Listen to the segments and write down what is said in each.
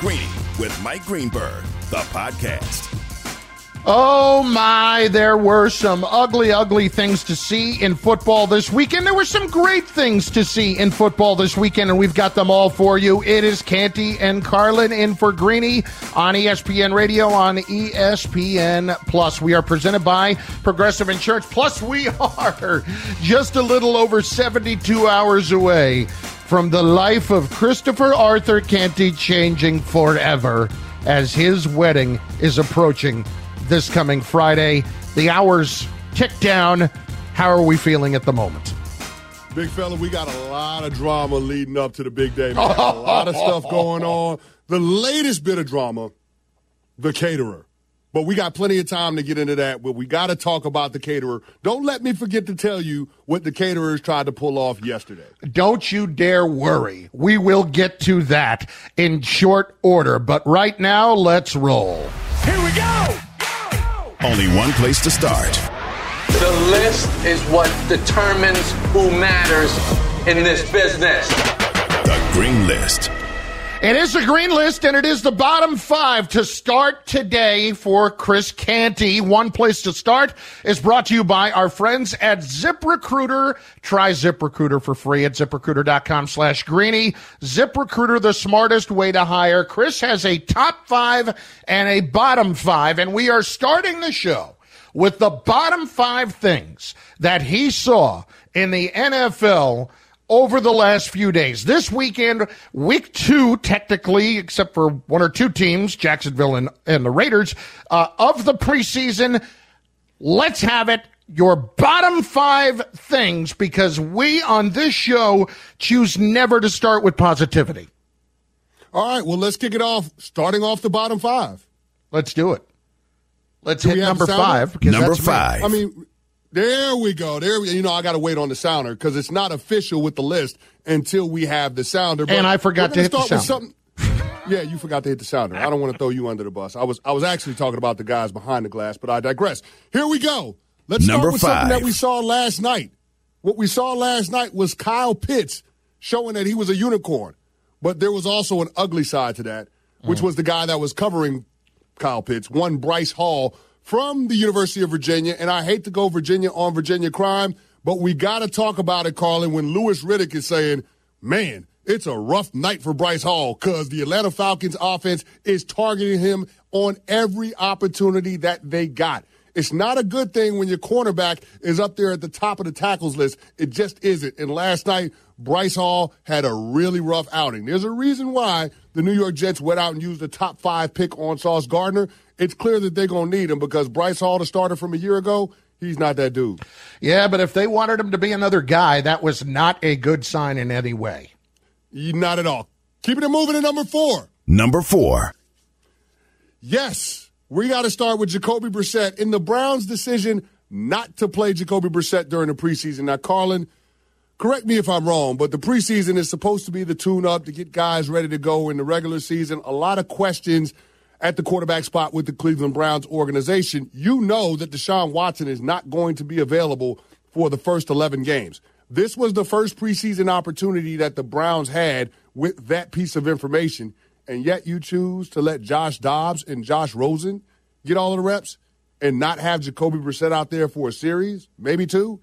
Greeny with Mike Greenberg, the podcast. Oh my, there were some ugly, ugly things to see in football this weekend. There were some great things to see in football this weekend, and we've got them all for you. It is Canty and Carlin in for Greeny on ESPN Radio on ESPN Plus. We are presented by Progressive Insurance. Plus, we are just a little over 72 hours away from the life of Christopher Arthur Canty changing forever as his wedding is approaching this coming Friday. The hours tick down. How are we feeling at the moment? Big fella, we got a lot of drama leading up to the big day. Man. a lot of stuff going on. The latest bit of drama, the caterer. But we got plenty of time to get into that. But we got to talk about the caterer. Don't let me forget to tell you what the caterers tried to pull off yesterday. Don't you dare worry. We will get to that in short order. But right now, let's roll. Here we go. Only one place to start. The list is what determines who matters in this business. The Green List. It is the green list, and it is the bottom five to start today for Chris Canty. One place to start is brought to you by our friends at ZipRecruiter. Try ZipRecruiter for free at ziprecruiter.com slash greeny. ZipRecruiter, the smartest way to hire. Chris has a top five and a bottom five, and we are starting the show with the bottom five things that he saw in the NFL over the last few days. This weekend, week two, technically, except for one or two teams, Jacksonville and, and the Raiders, uh, of the preseason. Let's have it. Your bottom five things, because we on this show choose never to start with positivity. All right, well, let's kick it off, starting off the bottom five. Let's do it. Let's Do hit number five. because Number that's me. five. I mean, there we go. There, we, you know, I got to wait on the sounder because it's not official with the list until we have the sounder. But And I forgot to hit gonna the start with something- yeah, you forgot to hit the sounder. I don't want to throw you under the bus. I was, I was actually talking about the guys behind the glass, but I digress. Here we go. Let's Number start with something that we saw last night. What we saw last night was Kyle Pitts showing that he was a unicorn, but there was also an ugly side to that, which mm. was the guy that was covering Kyle Pitts, one Bryce Hall from the University of Virginia. And I hate to go Virginia on Virginia crime, but we got to talk about it, Carlin, when Louis Riddick is saying, man, it's a rough night for Bryce Hall because the Atlanta Falcons offense is targeting him on every opportunity that they got. It's not a good thing when your cornerback is up there at the top of the tackles list. It just isn't. And last night, Bryce Hall had a really rough outing. There's a reason why the New York Jets went out and used a top five pick on Sauce Gardner. It's clear that they're going to need him because Bryce Hall, the starter from a year ago, he's not that dude. Yeah, but if they wanted him to be another guy, that was not a good sign in any way. Not at all. Keeping it moving to number four. Number four. Yes, we got to start with Jacoby Brissett in the Browns' decision not to play Jacoby Brissett during the preseason. Now, Carlin, correct me if I'm wrong, but the preseason is supposed to be the tune-up to get guys ready to go in the regular season. A lot of questions at the quarterback spot with the Cleveland Browns organization. You know that Deshaun Watson is not going to be available for the first 11 games. This was the first preseason opportunity that the Browns had with that piece of information, and yet you choose to let Josh Dobbs and Josh Rosen get all of the reps and not have Jacoby Brissett out there for a series, maybe two.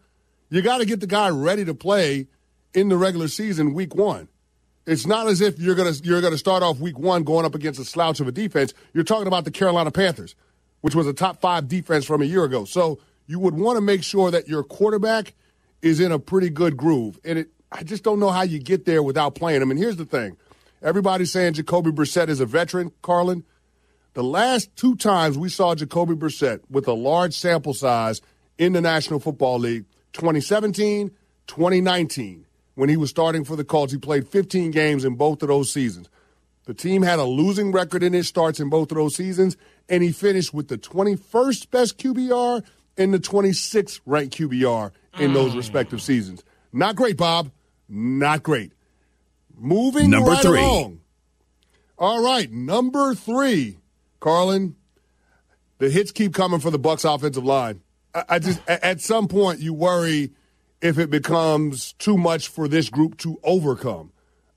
You got to get the guy ready to play in the regular season week one. It's not as if you're gonna you're gonna start off week one going up against a slouch of a defense. You're talking about the Carolina Panthers, which was a top five defense from a year ago. So you would want to make sure that your quarterback is in a pretty good groove. And it I just don't know how you get there without playing him. And here's the thing. Everybody's saying Jacoby Brissett is a veteran, Carlin. The last two times we saw Jacoby Brissett with a large sample size in the National Football League, 2017, 2019, when he was starting for the Colts, he played 15 games in both of those seasons. The team had a losing record in his starts in both of those seasons, and he finished with the 21st best QBR and the 26th ranked QBR in those mm. respective seasons. Not great, Bob. Not great. Moving Number right three. along. All right, number three, Carlin. The hits keep coming for the Bucks offensive line. I, I just at some point you worry if it becomes too much for this group to overcome.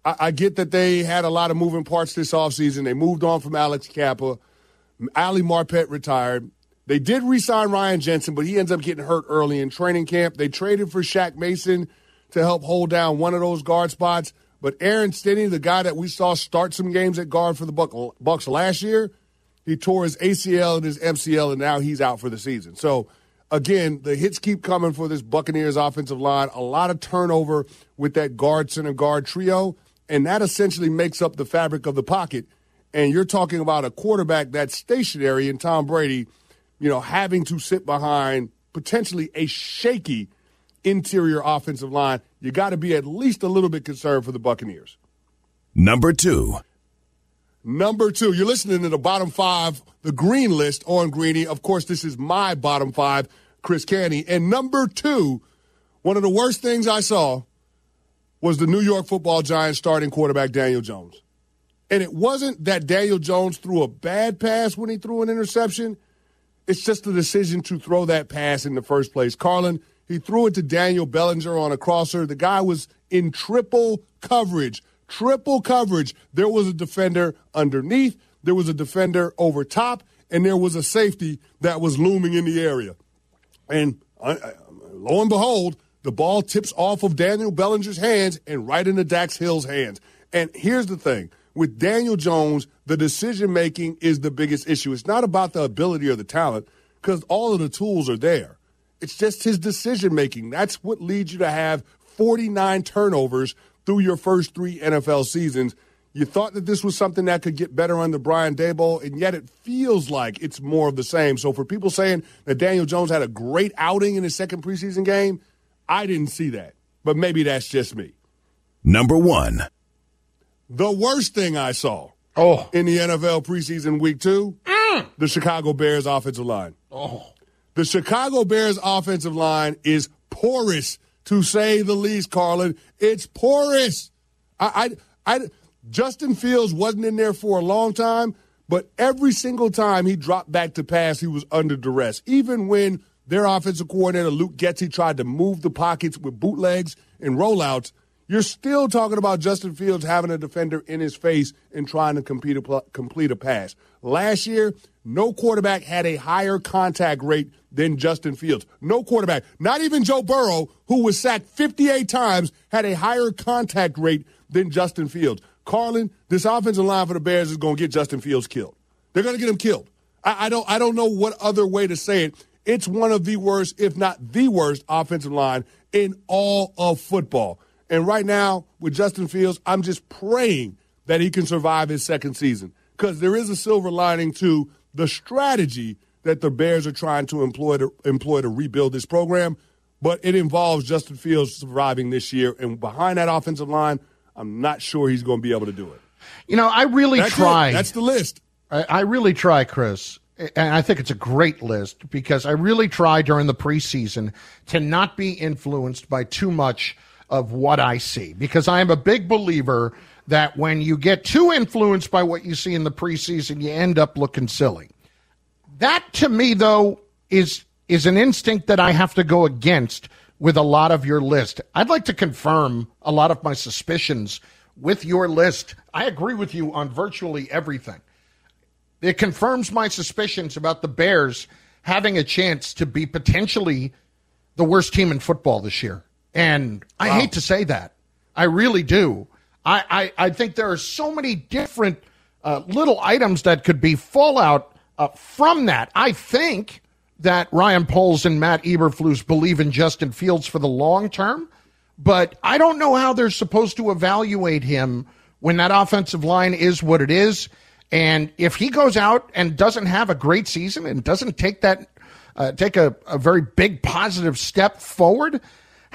I, I get that they had a lot of moving parts this offseason. They moved on from Alex Cappa. Ali Marpet retired. They did re-sign Ryan Jensen, but he ends up getting hurt early in training camp. They traded for Shaq Mason to help hold down one of those guard spots. But Aaron Stinnie, the guy that we saw start some games at guard for the Bucks last year, he tore his ACL and his MCL, and now he's out for the season. So again, the hits keep coming for this Buccaneers offensive line. A lot of turnover with that guard center guard trio, and that essentially makes up the fabric of the pocket. And you're talking about a quarterback that's stationary in Tom Brady – you know, having to sit behind potentially a shaky interior offensive line, you got to be at least a little bit concerned for the Buccaneers. Number two. Number two, you're listening to the bottom five, the green list on Greeny. Of course, this is my bottom five, Chris Canty. And number two, one of the worst things I saw was the New York football Giants starting quarterback Daniel Jones. And it wasn't that Daniel Jones threw a bad pass when he threw an interception. It's just the decision to throw that pass in the first place. Carlin, he threw it to Daniel Bellinger on a crosser. The guy was in triple coverage. Triple coverage. There was a defender underneath, there was a defender over top, and there was a safety that was looming in the area. And uh, uh lo and behold, the ball tips off of Daniel Bellinger's hands and right into Dax Hill's hands. And here's the thing with Daniel Jones, the decision making is the biggest issue. It's not about the ability or the talent because all of the tools are there. It's just his decision making. That's what leads you to have 49 turnovers through your first three NFL seasons. You thought that this was something that could get better under Brian Daboll, and yet it feels like it's more of the same. So for people saying that Daniel Jones had a great outing in his second preseason game, I didn't see that. But maybe that's just me. Number one. The worst thing I saw oh. in the NFL preseason week two, mm. the Chicago Bears offensive line. Oh. The Chicago Bears offensive line is porous, to say the least, Carlin. It's porous. I, I, I, Justin Fields wasn't in there for a long time, but every single time he dropped back to pass, he was under duress. Even when their offensive coordinator, Luke Getsy, tried to move the pockets with bootlegs and rollouts – you're still talking about Justin Fields having a defender in his face and trying to complete a, complete a pass. Last year, no quarterback had a higher contact rate than Justin Fields. No quarterback, not even Joe Burrow, who was sacked 58 times, had a higher contact rate than Justin Fields. Carlin, this offensive line for the Bears is going to get Justin Fields killed. They're going to get him killed. I, I, don't. I don't know what other way to say it. It's one of the worst, if not the worst, offensive line in all of football. And right now, with Justin Fields, I'm just praying that he can survive his second season because there is a silver lining to the strategy that the Bears are trying to employ to employ to rebuild this program. But it involves Justin Fields surviving this year, and behind that offensive line, I'm not sure he's going to be able to do it. You know, I really That's try. It. That's the list. I, I really try, Chris and I think it's a great list because I really try during the preseason to not be influenced by too much of what I see because I am a big believer that when you get too influenced by what you see in the preseason, you end up looking silly. That to me, though, is is an instinct that I have to go against with a lot of your list. I'd like to confirm a lot of my suspicions with your list. I agree with you on virtually everything. It confirms my suspicions about the Bears having a chance to be potentially the worst team in football this year. And I wow. hate to say that. I really do. I, I, I think there are so many different uh, little items that could be fallout uh, from that. I think that Ryan Poles and Matt Eberflus believe in Justin Fields for the long term, but I don't know how they're supposed to evaluate him when that offensive line is what it is. And if he goes out and doesn't have a great season and doesn't take that, uh, take a, a very big positive step forward,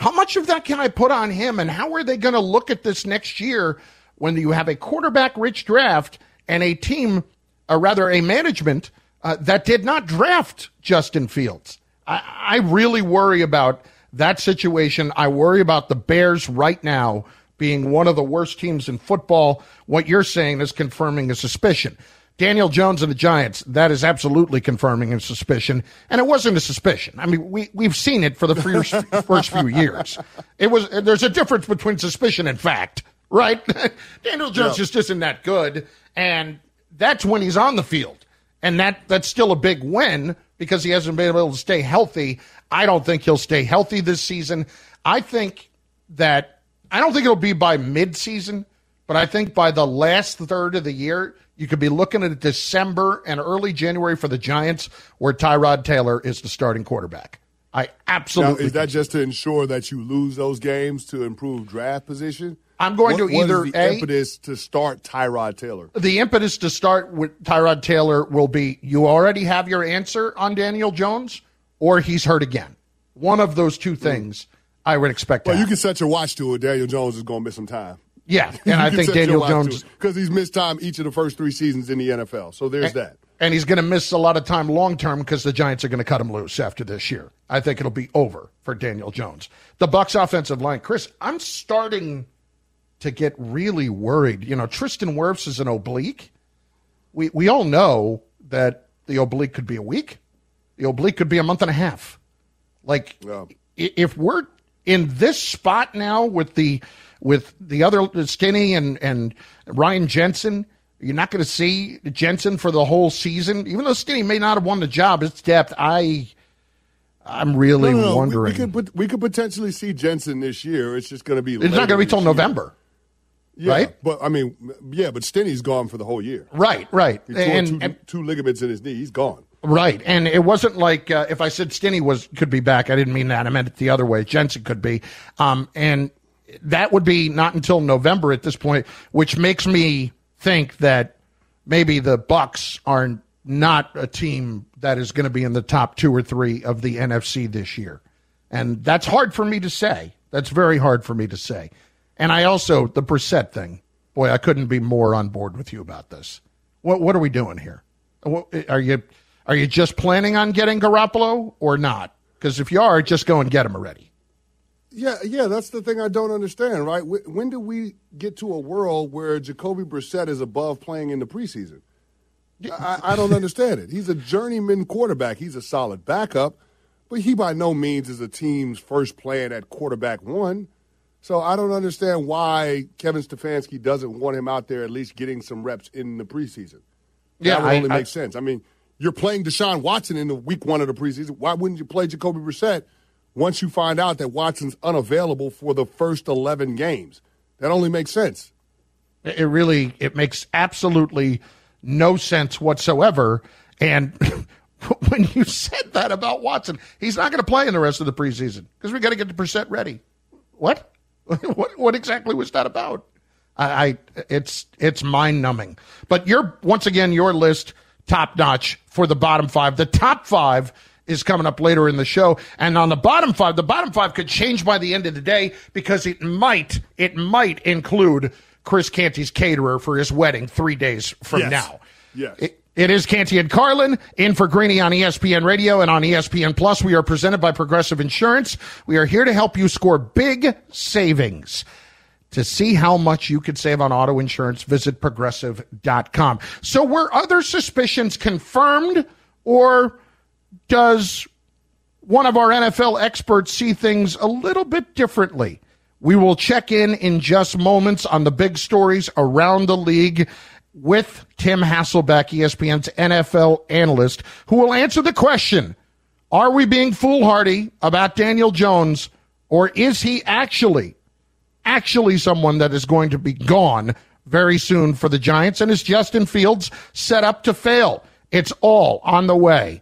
how much of that can I put on him, and how are they going to look at this next year when you have a quarterback rich draft and a team, or rather a management, uh, that did not draft Justin Fields? I, I really worry about that situation. I worry about the Bears right now being one of the worst teams in football. What you're saying is confirming a suspicion. Daniel Jones and the Giants, that is absolutely confirming a suspicion. And it wasn't a suspicion. I mean, we, we've seen it for the first, first few years. It was, there's a difference between suspicion and fact. right? Daniel Jones Yeah. just isn't that good, and that's when he's on the field, and that that's still a big win because he hasn't been able to stay healthy. I don't think he'll stay healthy this season. I think that I don't think it'll be by mid-season, but I think by the last third of the year, you could be looking at December and early January for the Giants, where Tyrod Taylor is the starting quarterback. I Now, absolutely is that just to ensure that you lose those games to improve draft position? I'm going What- to what is either the A- impetus to start Tyrod Taylor. the impetus to start with Tyrod Taylor will be you already have your answer on Daniel Jones, or he's hurt again. One of those two mm-hmm. things I would expect. Well, you can set your watch to it. Daniel Jones is going to miss some time. Yeah, and I think Daniel Jones, because he's missed time each of the first three seasons in the NFL. So there's that. and he's going to miss a lot of time long term because the Giants are going to cut him loose after this year. I think it'll be over for Daniel Jones. The Bucks offensive line, Chris, I'm starting to get really worried. You know, Tristan Wirfs is an oblique. We we all know that the oblique could be a week. The oblique could be a month and a half. Like Yeah. if we're in this spot now with the with the other Stinnie and and Ryan Jensen, you're not going to see Jensen for the whole season. Even though Stinnie may not have won the job, it's depth. I I'm really No, no, no. Wondering. We, could pot- we could potentially see Jensen this year. It's just going to be. it's not going to be till November. yeah, right? But I mean, yeah, but Stinnie's gone for the whole year. Right, right. He tore And, two, and two ligaments in his knee. He's gone. Right, and it wasn't like uh, if I said Stinny was could be back, I didn't mean that. I meant it the other way. Jensen could be, um, and that would be not until November at this point, which makes me think that maybe the Bucks are not a team that is going to be in the top two or three of the NFC this year, and that's hard for me to say. That's very hard for me to say. And I also the Brissett thing. Boy, I couldn't be more on board with you about this. What what are we doing here? Are you are you just planning on getting Garoppolo or not? Because if you are, just go and get him already. Yeah, yeah, that's the thing I don't understand, right? When do we get to a world where Jacoby Brissett is above playing in the preseason? I, I don't understand it. He's a journeyman quarterback. He's a solid backup, but he by no means is a team's first plan at quarterback one. So I don't understand why Kevin Stefanski doesn't want him out there at least getting some reps in the preseason. Yeah, that would I- only I- make sense. I mean, you're playing Deshaun Watson in the week one of the preseason. Why wouldn't you play Jacoby Brissett once you find out that Watson's unavailable for the first 11 games? That only makes sense. It really it makes absolutely no sense whatsoever. And when you said that about Watson, he's not going to play in the rest of the preseason because we got to get the Brissett ready. What? what? What exactly was that about? I, I it's it's mind numbing. But you're once again your list top notch for the bottom five. The top five is coming up later in the show, and on the bottom five, the bottom five could change by the end of the day because it might it might include Chris Canty's caterer for his wedding three days from Yes. now. Yes. It- it is Canty and Carlin in for Greeny on ESPN Radio and on ESPN Plus. We are presented by Progressive Insurance. We are here to help you score big savings. To see how much you could save on auto insurance, visit progressive.com. So, were other suspicions confirmed, or does one of our NFL experts see things a little bit differently? We will check in in just moments on the big stories around the league with Tim Hasselbeck, ESPN's NFL analyst, who will answer the question Are we being foolhardy about Daniel Jones, or is he actually, actually someone that is going to be gone very soon for the Giants? And is Justin Fields set up to fail? It's all on the way.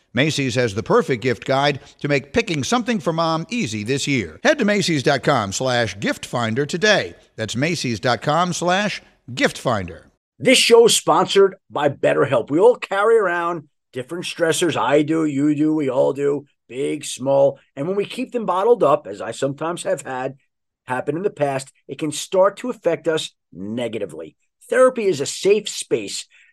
Macy's has the perfect gift guide to make picking something for mom easy this year. Head to Macy's.com slash gift finder today. That's Macy's.com slash gift finder. This show is sponsored by BetterHelp. We all carry around different stressors. I do, you do, we all do, big, small. And when we keep them bottled up, as I sometimes have had happen in the past, it can start to affect us negatively. Therapy is a safe space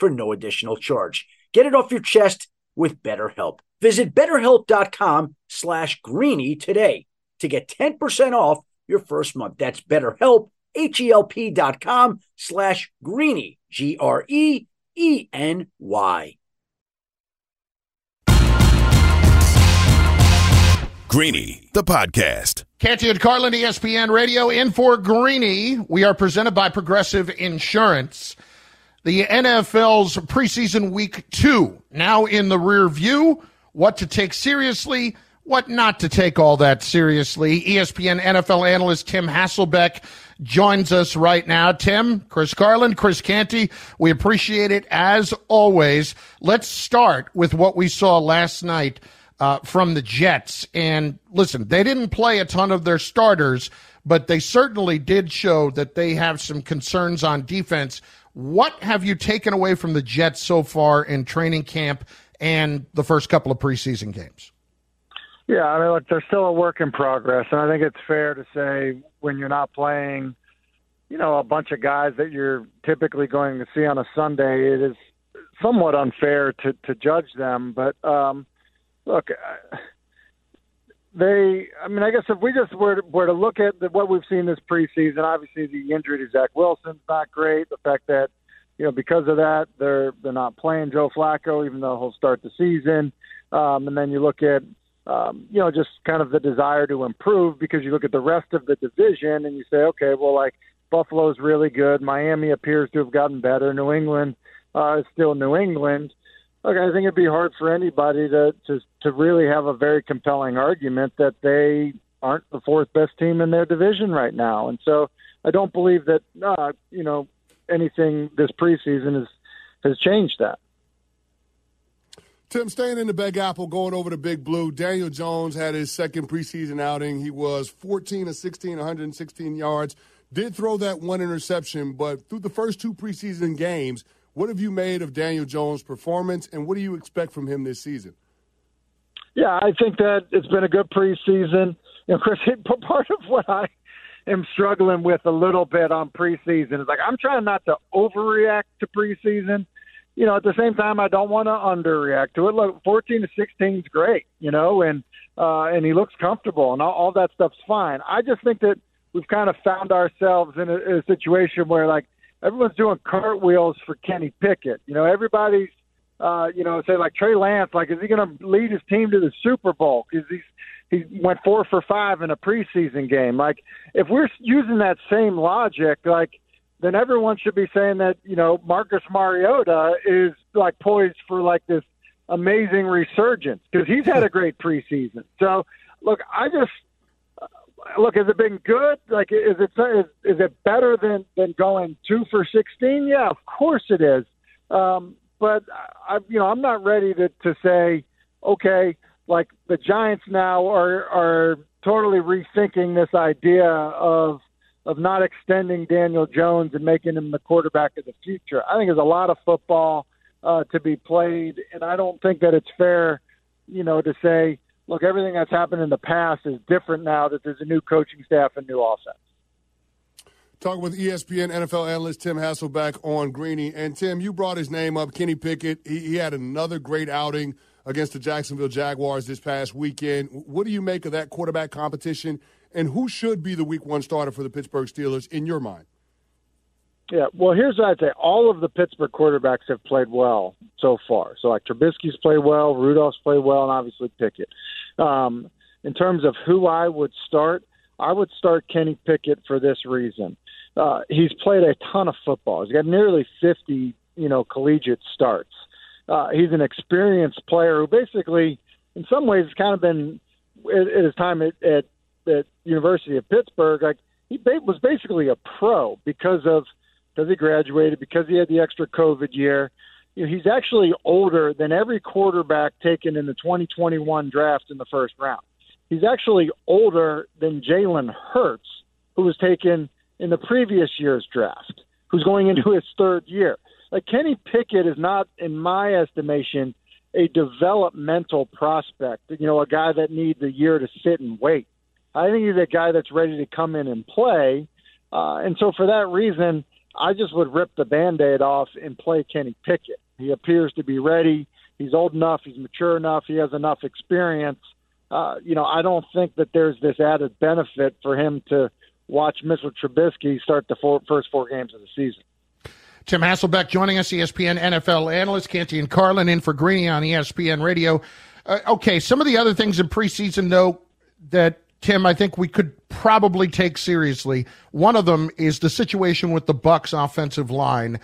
for no additional charge. Get it off your chest with BetterHelp. Visit betterhelp.com slash greeny today to get 10% off your first month. That's betterhelp, H-E-L-P dot com slash greeny, G-R-E-E-N-Y. Greeny, the podcast. Canty and Carlin, ESPN Radio, in for Greeny. We are presented by Progressive Insurance. The NFL's preseason week two now in the rear view. What to take seriously, what not to take all that seriously. ESPN NFL analyst Tim Hasselbeck joins us right now. Tim, Chris Carlin, Chris Canty, we appreciate it as always. Let's start with what we saw last night uh, from the Jets. And listen, they didn't play a ton of their starters, but they certainly did show that they have some concerns on defense. What have you taken away from the Jets so far in training camp and the first couple of preseason games? Yeah, I mean, look, they're still a work in progress, and I think it's fair to say when you're not playing, you know, a bunch of guys that you're typically going to see on a Sunday, it is somewhat unfair to to judge them. But um, look, they, I mean, I guess if we just were were to look at the, what we've seen this preseason, obviously the injury to Zach Wilson's not great. The fact that you know because of that they're they're not playing Joe Flacco, even though he'll start the season. Um, and then you look at um, you know just kind of the desire to improve because you look at the rest of the division and you say, okay, well, like Buffalo's really good. Miami appears to have gotten better. New England uh, is still New England. Look, I think it'd be hard for anybody to, to to really have a very compelling argument that they aren't the fourth best team in their division right now, and so I don't believe that uh, you know anything this preseason has has changed that. Tim, staying in the Big Apple, going over to Big Blue. Daniel Jones had his second preseason outing. He was 14 of 16, 116 yards. Did throw that one interception, but through the first two preseason games, what have you made of Daniel Jones' performance, and what do you expect from him this season? Yeah, I think that it's been a good preseason. You know, Chris, part of what I am struggling with a little bit on preseason is like I'm trying not to overreact to preseason. You know, at the same time, I don't want to underreact to it. Look, 14 to 16 is great, you know, and uh, and he looks comfortable, and all, all that stuff's fine. I just think that we've kind of found ourselves in a, a situation where like everyone's doing cartwheels for Kenny Pickett. You know, everybody's, uh, you know, say like Trey Lance, like, is he going to lead his team to the Super Bowl? Because he's he went four for five in a preseason game. Like, if we're using that same logic, like, then everyone should be saying that you know Marcus Mariota is like poised for like this amazing resurgence because he's had a great preseason. So, look, I just look, has it been good? Like, is it is, is it better than than going two for sixteen? Yeah, of course it is. Um, but I, you know, I'm not ready to to say, okay, like the Giants now are are totally rethinking this idea of of not extending Daniel Jones and making him the quarterback of the future. I think there's a lot of football uh, to be played, and I don't think that it's fair, you know, to say, look, everything that's happened in the past is different now that there's a new coaching staff and new offense. Talking with ESPN NFL analyst Tim Hasselbeck on Greeny. And Tim, you brought his name up, Kenny Pickett. He, he had another great outing against the Jacksonville Jaguars this past weekend. What do you make of that quarterback competition? And who should be the week one starter for the Pittsburgh Steelers in your mind? Yeah, well, here's what I'd say. All of the Pittsburgh quarterbacks have played well so far. So, like Trubisky's played well, Rudolph's played well, and obviously Pickett. Um, in terms of who I would start, I would start Kenny Pickett for this reason. Uh, he's played a ton of football. He's got nearly 50, you know, collegiate starts. Uh, he's an experienced player who basically, in some ways, has kind of been at, at his time at, at at University of Pittsburgh. Like he ba- was basically a pro because of because he graduated, because he had the extra COVID year. You know, he's actually older than every quarterback taken in the 2021 draft in the first round. He's actually older than Jalen Hurts, who was taken in the previous year's draft, who's going into his third year. Like Kenny Pickett is not, in my estimation, a developmental prospect. You know, a guy that needs a year to sit and wait. I think he's a guy that's ready to come in and play. Uh, and so for that reason, I just would rip the band aid off and play Kenny Pickett. He appears to be ready. He's old enough. He's mature enough. He has enough experience. Uh, you know, I don't think that there's this added benefit for him to watch Mitchell Trubisky start the four, first four games of the season. Tim Hasselbeck joining us, ESPN NFL analyst, Canty and Carlin in for Greeny on ESPN Radio. Uh, okay, some of the other things in preseason, though, that Tim, I think we could probably take seriously. One of them is the situation with the Bucks offensive line.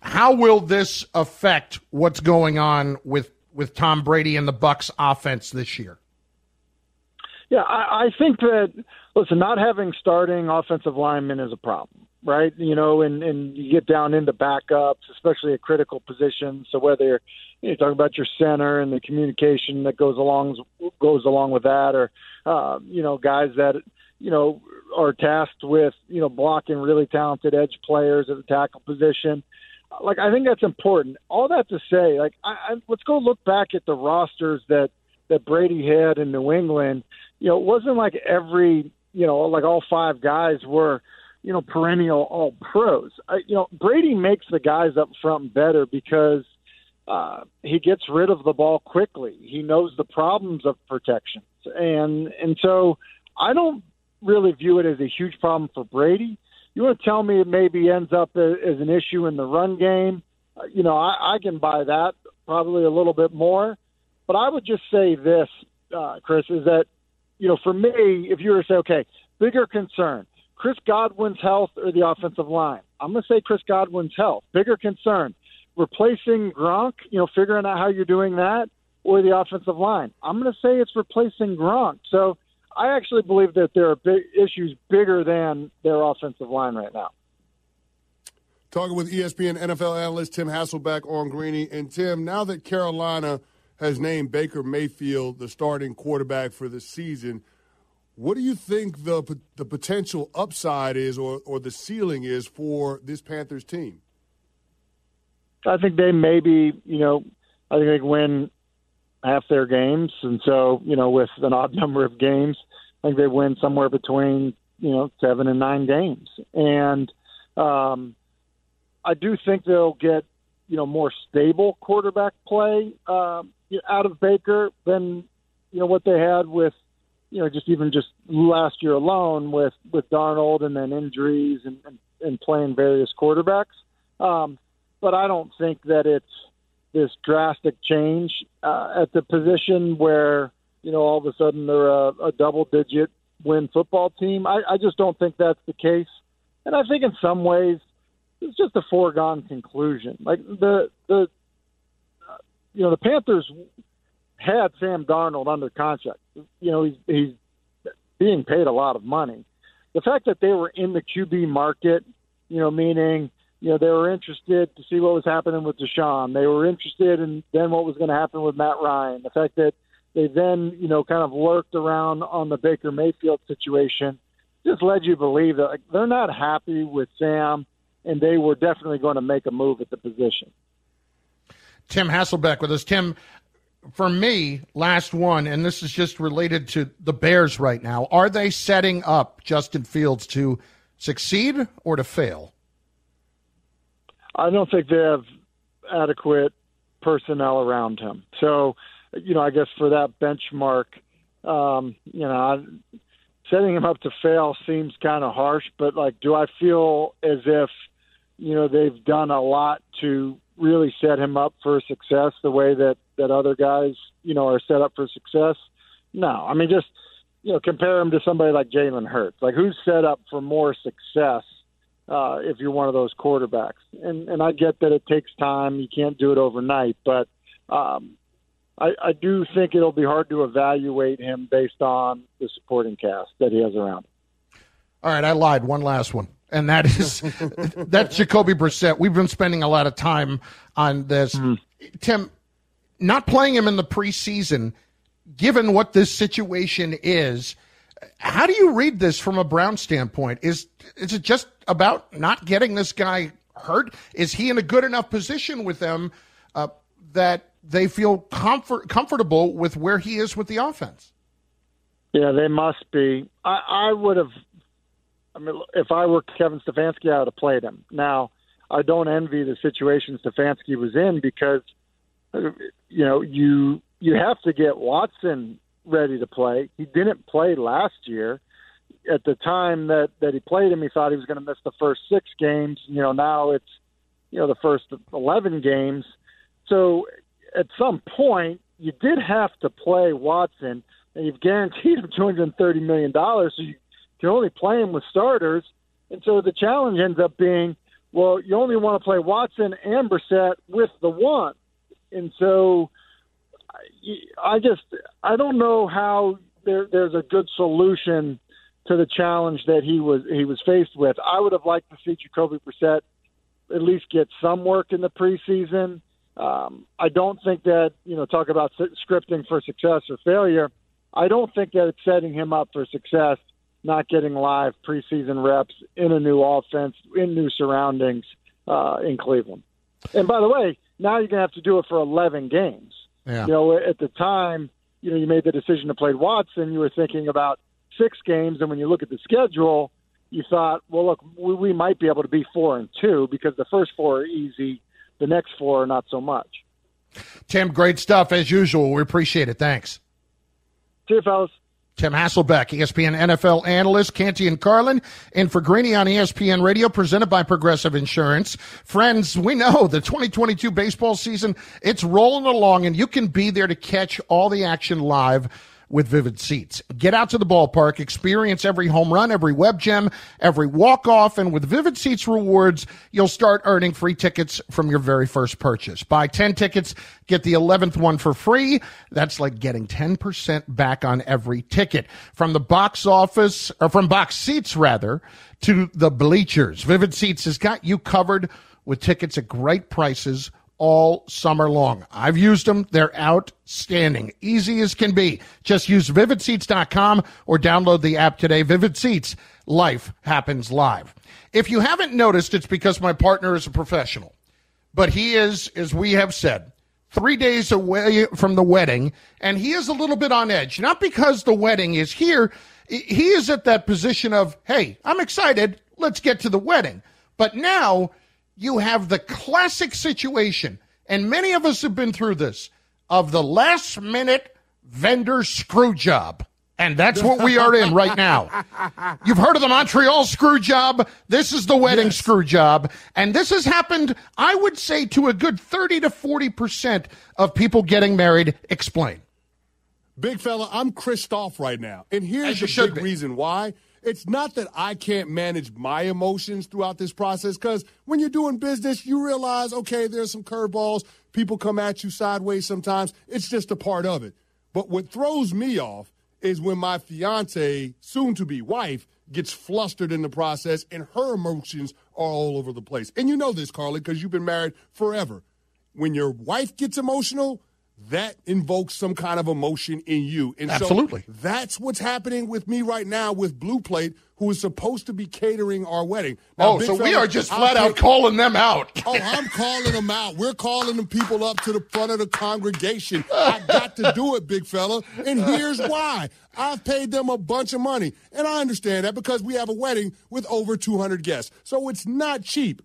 How will this affect what's going on with with Tom Brady and the Bucks offense this year? Yeah, I, I think that listen, not having starting offensive linemen is a problem, right? You know, and and you get down into backups, especially at critical positions. So whether you're, you talk about your center and the communication that goes along goes along with that, or uh, you know, guys that you know are tasked with you know blocking really talented edge players at the tackle position. Like I think that's important. All that to say, like I, I, let's go look back at the rosters that that Brady had in New England. You know, it wasn't like every you know like all five guys were you know perennial all pros. I, you know, Brady makes the guys up front better because uh, he gets rid of the ball quickly. He knows the problems of protections, and and so I don't really view it as a huge problem for Brady. You want to tell me it maybe ends up as an issue in the run game? Uh, you know, I, I can buy that probably a little bit more. But I would just say this, uh, Chris, is that you know, for me, if you were to say, okay, bigger concern, Chris Godwin's health or the offensive line, I'm going to say Chris Godwin's health. Bigger concern, replacing Gronk, you know, figuring out how you're doing that, or the offensive line. I'm going to say it's replacing Gronk. So I actually believe that there are big issues bigger than their offensive line right now. Talking with ESPN NFL analyst Tim Hasselbeck on Greeny. And Tim, now that Carolina has named Baker Mayfield the starting quarterback for the season, what do you think the the potential upside is, or or the ceiling is for this Panthers team? I think they maybe, you know, I think they win half their games, and so you know, with an odd number of games, I think they win somewhere between you know seven and nine games, and um, I do think they'll get you know more stable quarterback play um, out of Baker than you know what they had with you know just even just last year alone with with Darnold and then injuries and and, and playing various quarterbacks. Um, but I don't think that it's this drastic change uh, at the position where you know all of a sudden they're a, a double digit win football team. I, I just don't think that's the case, and I think in some ways it's just a foregone conclusion. Like the the uh, you know the Panthers had Sam Darnold under contract. You know he's he's being paid a lot of money. The fact that they were in the QB market, you know, meaning you know they were interested to see what was happening with Deshaun. They were interested in then what was going to happen with Matt Ryan. The fact that They then, you know, kind of lurked around on the Baker Mayfield situation. Just led you to believe that like, they're not happy with Sam, and they were definitely going to make a move at the position. Tim Hasselbeck with us. Tim, for me, last one, and this is just related to the Bears right now. Are they setting up Justin Fields to succeed or to fail? I don't think they have adequate personnel around him. So, you know, I guess for that benchmark, um, you know, setting him up to fail seems kind of harsh, but like, do I feel as if, you know, they've done a lot to really set him up for success the way that that other guys, you know, are set up for success? No, I mean just you know compare him to somebody like Jalen Hurts. Like who's set up for more success uh, if you're one of those quarterbacks? And and I get that it takes time. You can't do it overnight, but um, I, I do think it'll be hard to evaluate him based on the supporting cast that he has around. All right, I lied. One last one and that is that's Jacoby Brissett. We've been spending a lot of time on this. Mm. Tim, not playing him in the preseason, given what this situation is, how do you read this from a Brown standpoint? Is is it just about not getting this guy hurt? Is he in a good enough position with them uh, that they feel comfort comfortable with where he is with the offense? Yeah, they must be. I, I would have I mean, if I were Kevin Stefanski, I would have played him. Now, I don't envy the situation Stefanski was in because, uh, you know, you you have to get Watson ready to play. He didn't play last year. At the time that that he played him, he thought he was going to miss the first six games. You know, now it's you know the first eleven games. So at some point, you did have to play Watson, and you've guaranteed him two hundred thirty million dollars. So you can only play him with starters. And so the challenge ends up being, well, you only want to play Watson and Brissett with the one. And so I just I don't know how there, there's a good solution to the challenge that he was he was faced with. I would have liked to see Jacoby Brissett at least get some work in the preseason. Um, I don't think that you know talk about scripting for success or failure. I don't think that it's setting him up for success not getting live preseason reps in a new offense, in new surroundings uh, in Cleveland. And by the way, now you're going to have to do it for 11 games. Yeah. You know, at the time, you know, you made the decision to play Watson, you were thinking about six games, and when you look at the schedule, you thought, well, look, we, we might be able to be four and two because the first four are easy, the next four are not so much. Tim, great stuff as usual. We appreciate it. Thanks. See you, fellas. Tim Hasselbeck, ESPN NFL analyst, Canty and Carlin, and for Greeny on ESPN Radio, presented by Progressive Insurance. Friends, we know the 2022 baseball season, it's rolling along, and you can be there to catch all the action live with Vivid Seats. Get out to the ballpark, experience every home run, every web gem, every walk off, and with Vivid Seats rewards, you'll start earning free tickets from your very first purchase. Buy 10 tickets, get the 11th one for free. That's like getting 10% back on every ticket. From the box office, or from box seats rather, to the bleachers. Vivid Seats has got you covered with tickets at great prices all summer long. I've used them. They're outstanding. Easy as can be. Just use vividseats.com or download the app today. Vivid Seats. Life happens live. If you haven't noticed, it's because my partner is a professional. But he is, as we have said, three days away from the wedding, and he is a little bit on edge. Not because the wedding is here. He is at that position of, hey, I'm excited. Let's get to the wedding. But now you have the classic situation, and many of us have been through this, of the last minute vendor screw job. And that's what we are in right now. You've heard of the Montreal screw job. This is the wedding yes. screw job. And this has happened, I would say, to a good 30 to 40% of people getting married. Explain. Big fella, I'm Christoph right now. And here's the big be. reason why it's not that I can't manage my emotions throughout this process because when you're doing business, you realize, okay, there's some curveballs. People come at you sideways sometimes. It's just a part of it. But what throws me off is when my fiance, soon to be wife, gets flustered in the process and her emotions are all over the place. And you know this, Carly, because you've been married forever. When your wife gets emotional, that invokes some kind of emotion in you. And Absolutely. So that's what's happening with me right now with Blue Plate, who is supposed to be catering our wedding. Now, oh, so we are just flat out calling them out. Oh, I'm calling them out. We're calling them people up to the front of the congregation. I got to do it, big fella. And here's why. I've paid them a bunch of money. And I understand that because we have a wedding with over 200 guests. So it's not cheap.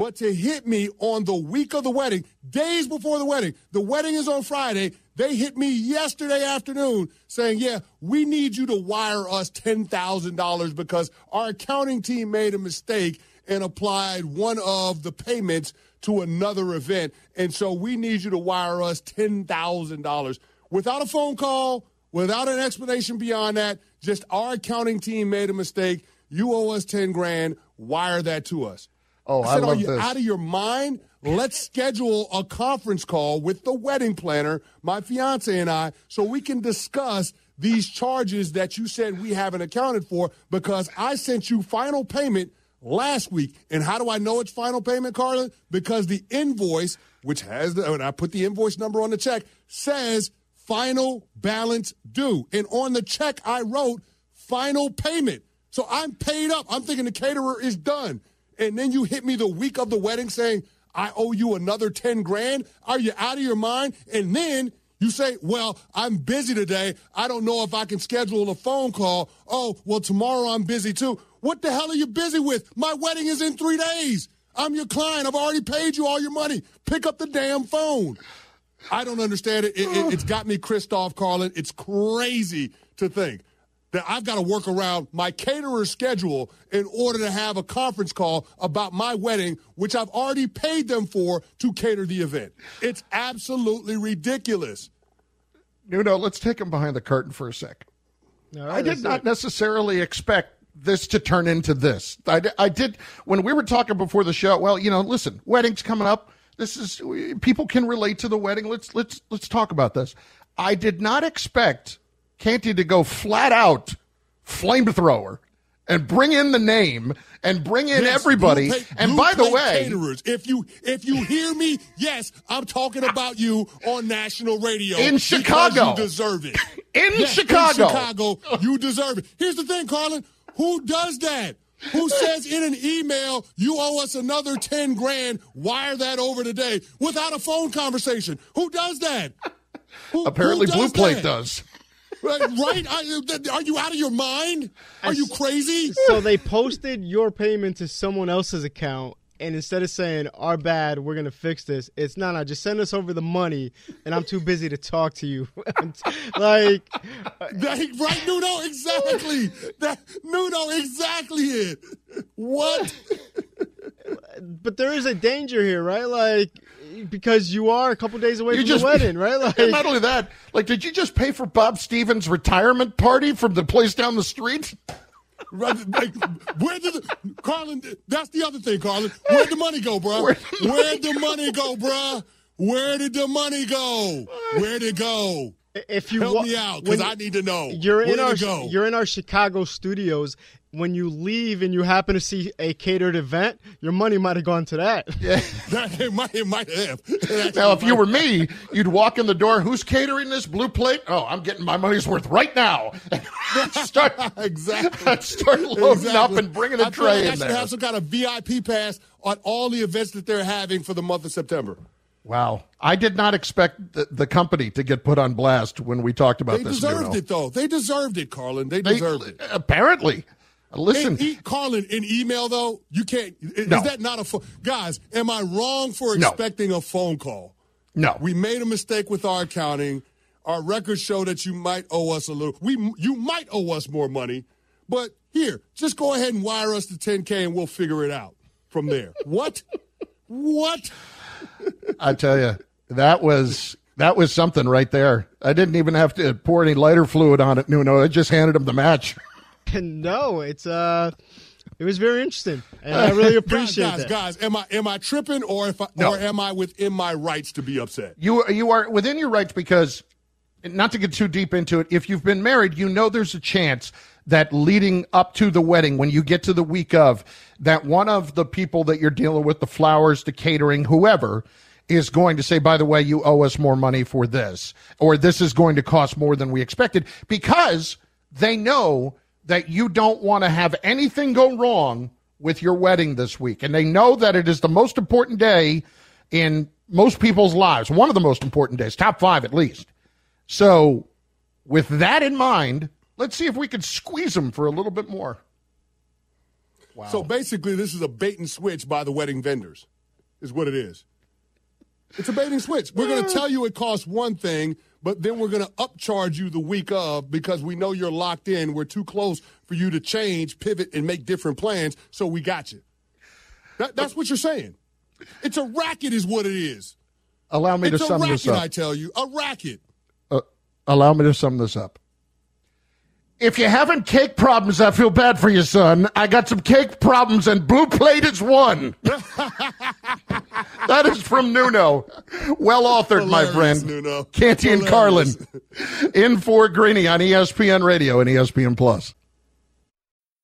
But to hit me on the week of the wedding, days before the wedding, the wedding is on Friday. They hit me yesterday afternoon saying, Yeah, we need you to wire us $10,000 because our accounting team made a mistake and applied one of the payments to another event. And so we need you to wire us $10,000 without a phone call, without an explanation beyond that. Just our accounting team made a mistake. You owe us 10 grand. Wire that to us. Oh, I said, love Are you this. out of your mind? Let's schedule a conference call with the wedding planner, my fiance and I, so we can discuss these charges that you said we haven't accounted for because I sent you final payment last week. And how do I know it's final payment, Carla? Because the invoice, which has the, and I put the invoice number on the check, says final balance due. And on the check, I wrote final payment. So I'm paid up. I'm thinking the caterer is done. And then you hit me the week of the wedding saying, I owe you another 10 grand. Are you out of your mind? And then you say, well, I'm busy today. I don't know if I can schedule a phone call. Oh, well, tomorrow I'm busy too. What the hell are you busy with? My wedding is in three days. I'm your client. I've already paid you all your money. Pick up the damn phone. I don't understand it. it, it it's got me Christoph Carlin. It's crazy to think that I've got to work around my caterer's schedule in order to have a conference call about my wedding, which I've already paid them for to cater the event. It's absolutely ridiculous. Nuno, let's take him behind the curtain for a sec. All right, I did not it. necessarily expect this to turn into this. I, I did when we were talking before the show. Well, you know, listen, weddings coming up. This is people can relate to the wedding. Let's let's let's talk about this. I did not expect Canty to go flat out flamethrower and bring in the name and bring in Yes, everybody. Blue Plate- and Blue by the way, caterers, if you if you hear me, yes, I'm talking about you on national radio In Chicago. You deserve it. In Yes, Chicago. in Chicago, you deserve it. Here's the thing, Carlin. Who does that? Who says in an email you owe us another ten grand? Wire that over today without a phone conversation. Who does that? Who- apparently who Blue Plate that? does. Right? right? Uh, are you out of your mind? Are you crazy? So they posted your payment to someone else's account, and instead of saying "our bad, we're gonna fix this," it's no, no, just send us over the money, and I'm too busy to talk to you. like, That, right, Nuno? Exactly. That Nuno, exactly it. What? but there is a danger here, right? Like, because you are a couple days away You from just- the wedding, right? Like, And not only that, like, did you just pay for Bob Stevens' retirement party from the place down the street? Right, like, where did the, Carlin? That's the other thing, Carlin. Where'd the money go, bro? Where'd Where'd the the money go, bro? Where did the money go? Where'd it go? If you Help wa- me out, because I need to know. You're Where in our go? you're in our Chicago studios. When you leave and you happen to see a catered event, your money might have gone to that. That- it might, it might have. It Now, if you were me, you'd walk in the door. Who's catering this blue plate? Oh, I'm getting my money's worth right now. start Exactly. start loading up and bringing a I tray like I in should there. have some kind of VIP pass on all the events that they're having for the month of September. Wow, I did not expect the, the company to get put on blast when we talked about They this. They deserved Nuno. it, though. They deserved it, Carlin. They They- deserved it. apparently. Listen, In e- Carlin, in email though, you can't. Is No. that not a phone? Guys, am I wrong for No. expecting a phone call? no, We made a mistake with our accounting. Our records show that you might owe us a little. We you might owe us more money, but here, just go ahead and wire us the 10k and we'll figure it out from there. what? What? I tell you, that was that was something right there. I didn't even have to pour any lighter fluid on it, Nuno. I just handed him the match. no, it's uh, it was very interesting, and I really appreciate guys, that. guys, guys, am I am I tripping or if I, No. or am I within my rights to be upset? You you are within your rights because, not to get too deep into it, if you've been married, you know there's a chance that leading up to the wedding, when you get to the week of, that one of the people that you're dealing with, the flowers, the catering, whoever, is going to say, by the way, you owe us more money for this, or this is going to cost more than we expected, because they know that you don't want to have anything go wrong with your wedding this week. And they know that it is the most important day in most people's lives, one of the most important days, top five at least. So, with that in mind, let's see if we could squeeze them for a little bit more. Wow. So basically, this is a bait and switch by the wedding vendors, is what it is. It's a bait and switch. We're going to tell you it costs one thing, but then we're going to upcharge you the week of because we know you're locked in. We're too close for you to change, pivot, and make different plans. So we got you. That, that's what you're saying. It's a racket, is what it is. Allow me it's to sum racket, this up. I tell you, a racket. Uh, allow me to sum this up. If you're having cake problems, I feel bad for you, son. I got some cake problems, and Blue Plate is one. that is from Nuno. Well authored, my friend. Nuno. Canty and Carlin. In for Greeny on ESPN Radio and ESPN Plus.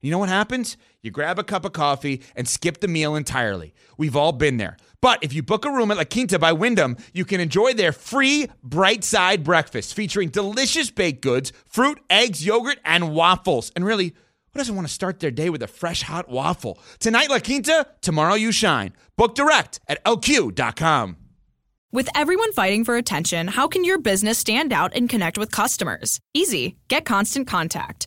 You know what happens? You grab a cup of coffee and skip the meal entirely. We've all been there. But if you book a room at La Quinta by Wyndham, you can enjoy their free bright side breakfast featuring delicious baked goods, fruit, eggs, yogurt, and waffles. And really, who doesn't want to start their day with a fresh hot waffle? Tonight, La Quinta, tomorrow, you shine. Book direct at lq.com. With everyone fighting for attention, how can your business stand out and connect with customers? Easy. Get Constant Contact.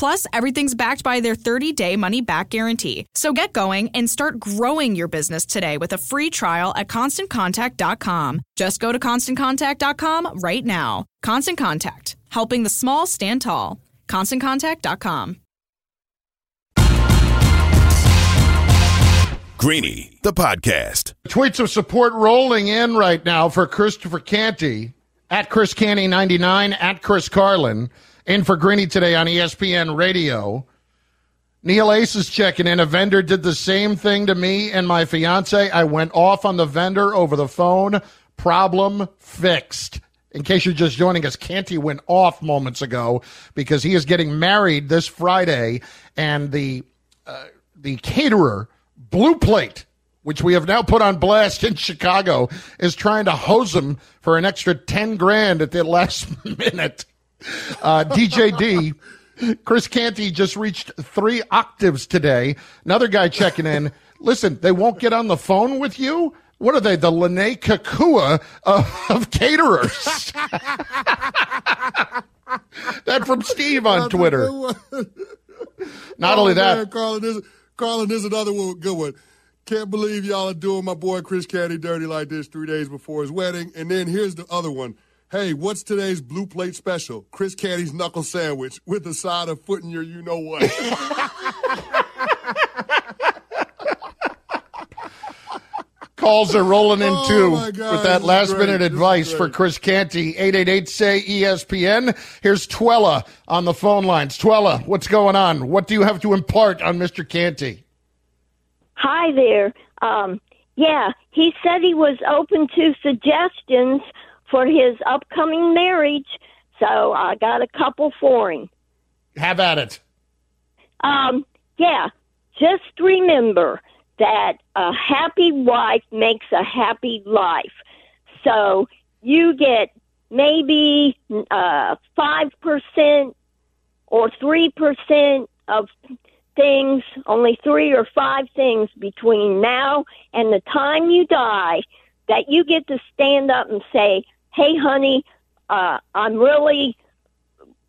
Plus, everything's backed by their 30 day money back guarantee. So get going and start growing your business today with a free trial at constantcontact.com. Just go to constantcontact.com right now. Constant Contact, helping the small stand tall. ConstantContact.com. Greeny, the podcast. Tweets of support rolling in right now for Christopher Canty at Chris Canty 99 at Chris Carlin in for Greeny today on ESPN Radio. Neil Ace is checking in. A vendor did the same thing to me and my fiance. I went off on the vendor over the phone. Problem fixed. In case you're just joining us, Canty went off moments ago because he is getting married this Friday, and the uh, the caterer, Blue Plate, which we have now put on blast in Chicago, is trying to hose him for an extra ten grand at the last minute. Uh, DJD, Chris Canty just reached three octaves today. Another guy checking in. Listen, they won't get on the phone with you. What are they? The Lene Kakua of, of caterers. that from Steve on Twitter. Not Oh, only that, man, Carlin, this, Carlin, this is another one, good one. Can't believe y'all are doing my boy Chris Canty dirty like this three days before his wedding. And then here's the other one. Hey, what's today's blue plate special? Chris Canty's knuckle sandwich with a side of foot in your you know what. calls are rolling in Oh, too my God, with that last great. minute This advice for. Chris Canty. 888 say ESPN. Here's Twella on the phone lines. Twella, what's going on? What do you have to impart on Mr. Canty? Hi there. Um, yeah, he said he was open to suggestions for his upcoming marriage, so I got a couple for him. Have at it. Um, yeah, just remember that a happy wife makes a happy life. So you get maybe uh, 5% or 3% of things, only three or five things between now and the time you die that you get to stand up and say, "Hey, honey, uh, I'm really,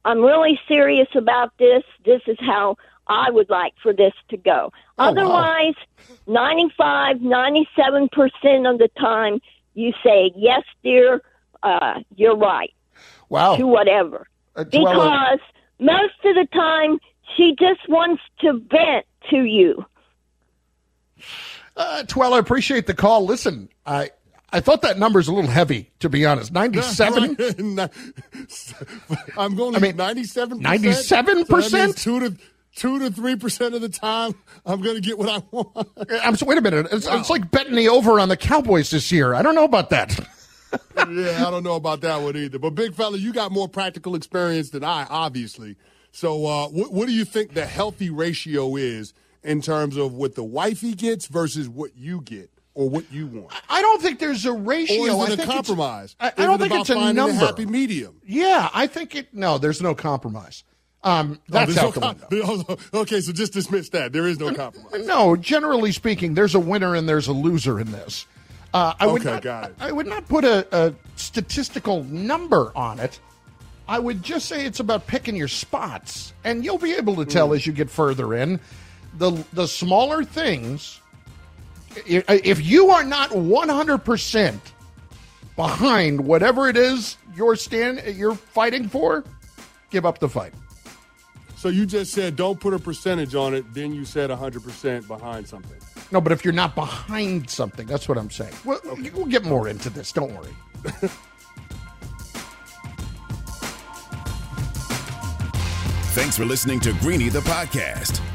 I'm really serious about this. This is how I would like for this to go." Oh, wow. Otherwise, 95, 97 percent of the time, you say, "Yes, dear, uh, you're right." Wow. To whatever, Uh, because most of the time she just wants to vent to you. Uh, Twell, I appreciate the call. Listen, I I thought that number's a little heavy, to be honest. 97? I'm going I mean, 97 97%? two to two to three percent of the time I'm going to get what I want. I'm so, wait a minute. It's, it's like betting the over on the Cowboys this year. I don't know about that. yeah, I don't know about that one either. But big fella, you got more practical experience than I, obviously. So, uh, what, what do you think the healthy ratio is in terms of what the wifey gets versus what you get or what you want? I don't think there's a ratio. Or is I it a think it's- compromise? I, I don't think it's a number. happy medium. Yeah, I think it. No, there's no compromise. Um, that's Oh, the no com- Okay, so just dismiss that. There is no compromise. No, generally speaking, there's a winner and there's a loser in this. Uh, I would Okay, not, got it. I would not put a, a statistical number on it. I would just say it's about picking your spots, and you'll be able to tell Hmm. as you get further in. the The smaller things, Uh, if you are not one hundred percent behind whatever it is you're stand uh, you're fighting for, give up the fight. So you just said don't put a percentage on it. Then you said 100% behind something. No, but if you're not behind something, that's what I'm saying. We'll, we'll get more into this. Don't worry. Thanks for listening to Greeny the podcast.